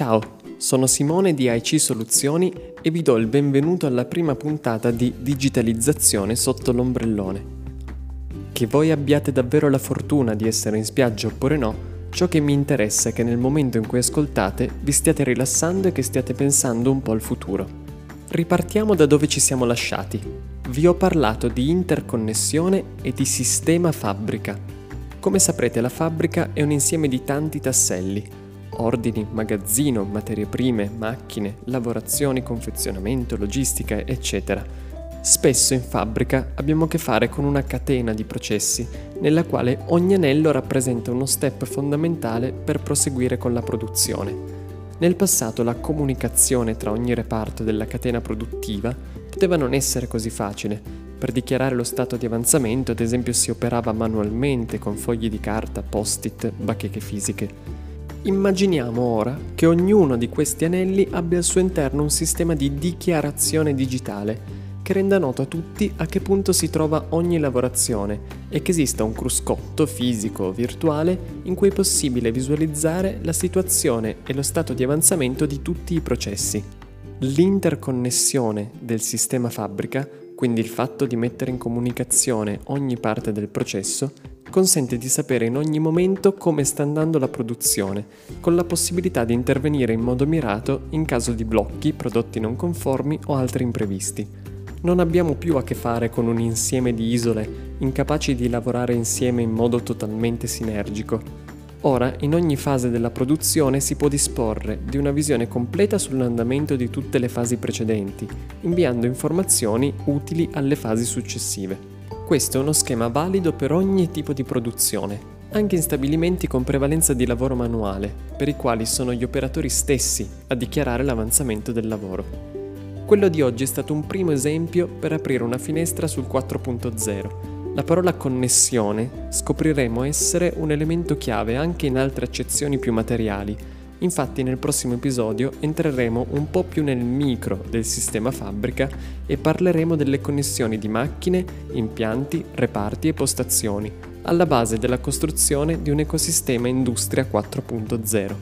Ciao, sono Simone di IC Soluzioni e vi do il benvenuto alla prima puntata di Digitalizzazione sotto l'ombrellone. Che voi abbiate davvero la fortuna di essere in spiaggia oppure no, ciò che mi interessa è che nel momento in cui ascoltate vi stiate rilassando e che stiate pensando un po' al futuro. Ripartiamo da dove ci siamo lasciati. Vi ho parlato di interconnessione e di sistema fabbrica. Come saprete la fabbrica è un insieme di tanti tasselli ordini, magazzino, materie prime, macchine, lavorazioni, confezionamento, logistica, eccetera. Spesso in fabbrica abbiamo a che fare con una catena di processi, nella quale ogni anello rappresenta uno step fondamentale per proseguire con la produzione. Nel passato la comunicazione tra ogni reparto della catena produttiva poteva non essere così facile. Per dichiarare lo stato di avanzamento, ad esempio, si operava manualmente con fogli di carta, post-it, bacheche fisiche. Immaginiamo ora che ognuno di questi anelli abbia al suo interno un sistema di dichiarazione digitale che renda noto a tutti a che punto si trova ogni lavorazione e che esista un cruscotto fisico o virtuale in cui è possibile visualizzare la situazione e lo stato di avanzamento di tutti i processi. L'interconnessione del sistema fabbrica, quindi il fatto di mettere in comunicazione ogni parte del processo, consente di sapere in ogni momento come sta andando la produzione, con la possibilità di intervenire in modo mirato in caso di blocchi, prodotti non conformi o altri imprevisti. Non abbiamo più a che fare con un insieme di isole incapaci di lavorare insieme in modo totalmente sinergico. Ora, in ogni fase della produzione si può disporre di una visione completa sull'andamento di tutte le fasi precedenti, inviando informazioni utili alle fasi successive. Questo è uno schema valido per ogni tipo di produzione, anche in stabilimenti con prevalenza di lavoro manuale, per i quali sono gli operatori stessi a dichiarare l'avanzamento del lavoro. Quello di oggi è stato un primo esempio per aprire una finestra sul 4.0. La parola connessione scopriremo essere un elemento chiave anche in altre accezioni più materiali, Infatti nel prossimo episodio entreremo un po' più nel micro del sistema fabbrica e parleremo delle connessioni di macchine, impianti, reparti e postazioni, alla base della costruzione di un ecosistema Industria 4.0.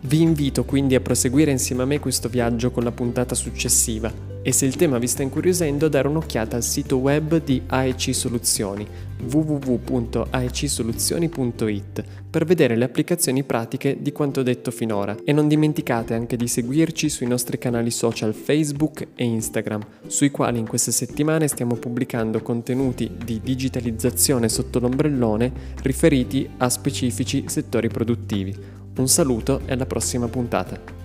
Vi invito quindi a proseguire insieme a me questo viaggio con la puntata successiva e se il tema vi sta incuriosendo dare un'occhiata al sito web di AEC Soluzioni www.aecsoluzioni.it per vedere le applicazioni pratiche di quanto detto finora e non dimenticate anche di seguirci sui nostri canali social Facebook e Instagram sui quali in queste settimane stiamo pubblicando contenuti di digitalizzazione sotto l'ombrellone riferiti a specifici settori produttivi. Un saluto e alla prossima puntata.